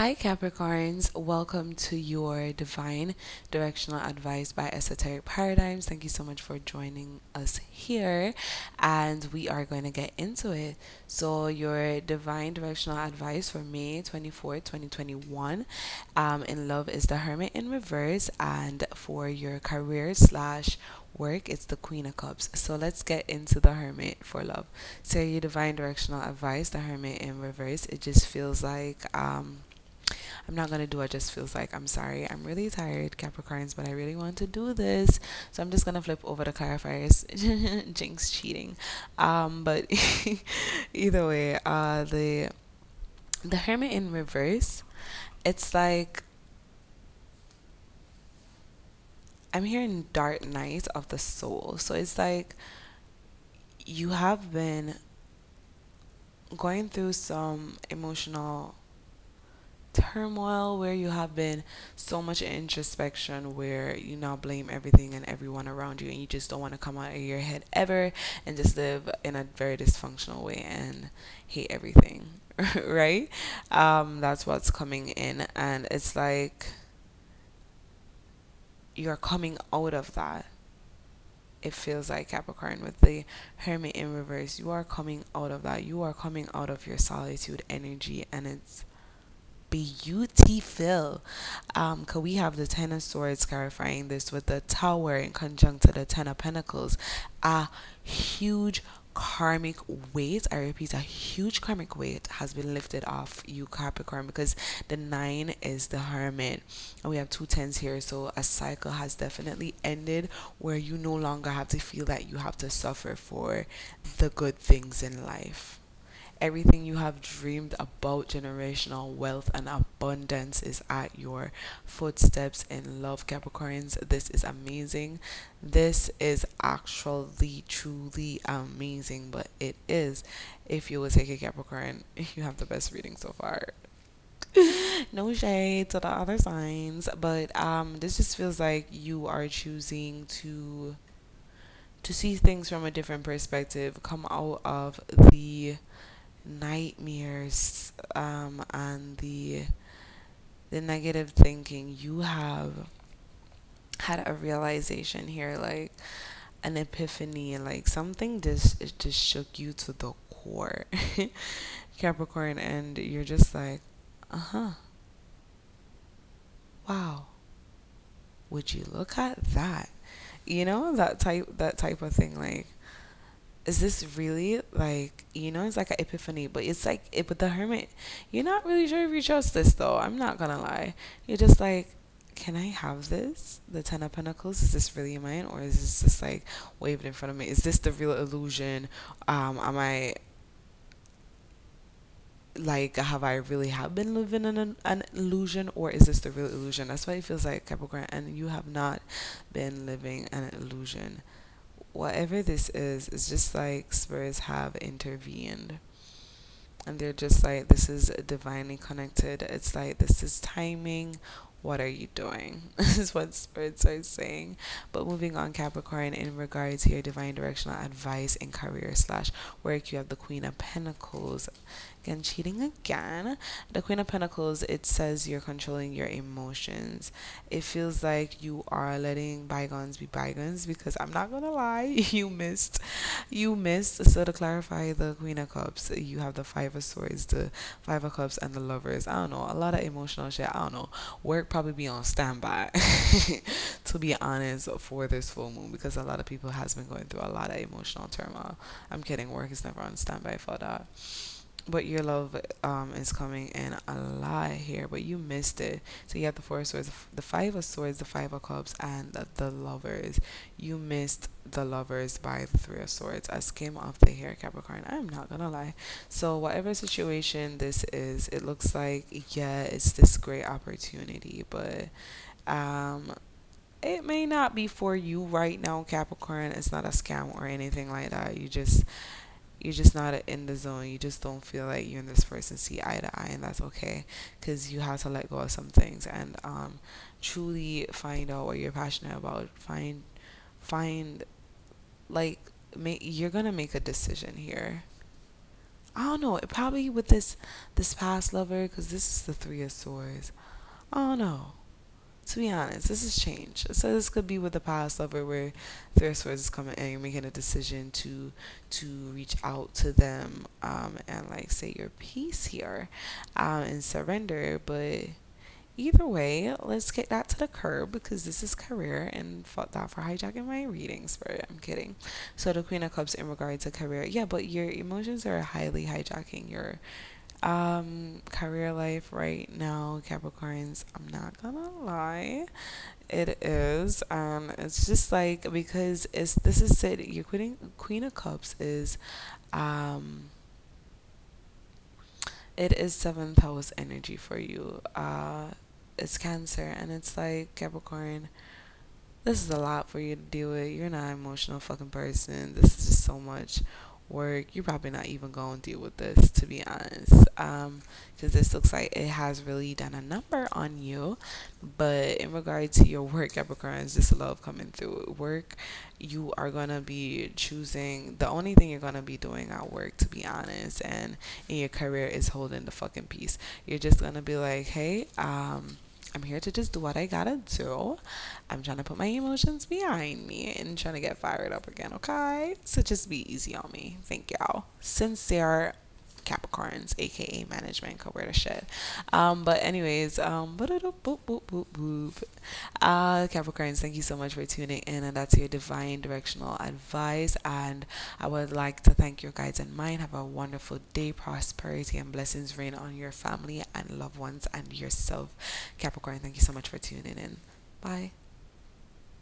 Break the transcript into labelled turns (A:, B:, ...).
A: Hi, Capricorns. Welcome to your Divine Directional Advice by Esoteric Paradigms. Thank you so much for joining us here, and we are going to get into it. So, your Divine Directional Advice for May 24, 2021 um, in love is the Hermit in Reverse, and for your career slash work, it's the Queen of Cups. So, let's get into the Hermit for love. So, your Divine Directional Advice, the Hermit in Reverse, it just feels like. Um, I'm not gonna do it just feels like I'm sorry. I'm really tired, Capricorns, but I really want to do this. So I'm just gonna flip over the clarifiers. Jinx cheating. Um, but either way, uh the the Hermit in reverse, it's like I'm hearing dark night of the soul. So it's like you have been going through some emotional turmoil where you have been so much introspection where you now blame everything and everyone around you and you just don't want to come out of your head ever and just live in a very dysfunctional way and hate everything right um that's what's coming in and it's like you're coming out of that it feels like Capricorn with the Hermit in reverse. You are coming out of that. You are coming out of your solitude energy, and it's beautiful. Um, cause we have the Ten of Swords clarifying this with the Tower in conjunct to the Ten of Pentacles. A huge karmic weight, I repeat, a huge karmic weight has been lifted off you, Capricorn, because the nine is the hermit, and we have two tens here. So a cycle has definitely ended where you no longer have to feel that you have to suffer for the good things in life. Everything you have dreamed about generational wealth and abundance is at your footsteps in love, Capricorns. This is amazing. This is actually truly amazing, but it is. If you will take a Capricorn, you have the best reading so far. no shade to the other signs, but um, this just feels like you are choosing to to see things from a different perspective, come out of the nightmares um, and the the negative thinking you have had a realization here like an epiphany like something just it just shook you to the core. Capricorn and you're just like uh-huh. Wow. Would you look at that? You know that type that type of thing like is this really like you know it's like an epiphany but it's like it with the hermit you're not really sure if you trust this though. I'm not gonna lie. You're just like can i have this? The ten of pentacles? Is this really mine or is this just like waved in front of me? Is this the real illusion? Um am i like have i really have been living in an, an illusion or is this the real illusion? That's why it feels like capricorn and you have not been living an illusion whatever this is, it's just like spirits have intervened. And they're just like, this is divinely connected. It's like, this is timing. What are you doing? This is what spirits are saying. But moving on, Capricorn, in regards to your divine directional advice in career slash work, you have the Queen of Pentacles Again, cheating again. The Queen of Pentacles, it says you're controlling your emotions. It feels like you are letting bygones be bygones because I'm not gonna lie, you missed. You missed. So to clarify the Queen of Cups, you have the Five of Swords, the Five of Cups, and the Lovers. I don't know, a lot of emotional shit. I don't know. Work probably be on standby. to be honest, for this full moon because a lot of people has been going through a lot of emotional turmoil. I'm kidding. Work is never on standby for that but your love um, is coming in a lot here, but you missed it. So you have the four of swords, the five of swords, the five of cups, and the, the lovers. You missed the lovers by the three of swords as came off the hair Capricorn. I'm not gonna lie. So whatever situation this is, it looks like yeah, it's this great opportunity, but um it may not be for you right now, Capricorn. It's not a scam or anything like that. You just you're just not in the zone. You just don't feel like you and this person see eye to eye, and that's okay because you have to let go of some things and um, truly find out what you're passionate about. Find, find, like, make, you're gonna make a decision here. I don't know. It probably with this this past lover, because this is the three of swords. I don't know. To be honest, this has changed. So this could be with the past lover where three of swords is coming and you're making a decision to to reach out to them um, and like say your piece here um, and surrender. But Either way, let's get that to the curb because this is career and fuck that for hijacking my readings. But I'm kidding. So the Queen of Cups in regard to career, yeah, but your emotions are highly hijacking your um career life right now, Capricorns. I'm not gonna lie, it is. Um, it's just like because it's this is you're quitting Queen of Cups is um it is seventh house energy for you. Uh, it's Cancer, and it's like Capricorn. This is a lot for you to deal with. You're not an emotional fucking person. This is just so much work. You're probably not even going to deal with this, to be honest. Um, because this looks like it has really done a number on you. But in regard to your work, Capricorns, is just love coming through. Work, you are gonna be choosing the only thing you're gonna be doing at work, to be honest, and in your career is holding the fucking peace. You're just gonna be like, hey, um I'm here to just do what I gotta do. I'm trying to put my emotions behind me and trying to get fired up again, okay? So just be easy on me. Thank y'all. Sincere Capricorns, aka management, wear the shit. Um, but anyways, um, boop, boop, boop, boop. Uh, Capricorns, thank you so much for tuning in, and that's your divine directional advice. And I would like to thank your guides and mine. Have a wonderful day, prosperity and blessings rain on your family and loved ones and yourself. Capricorn, thank you so much for tuning in. Bye.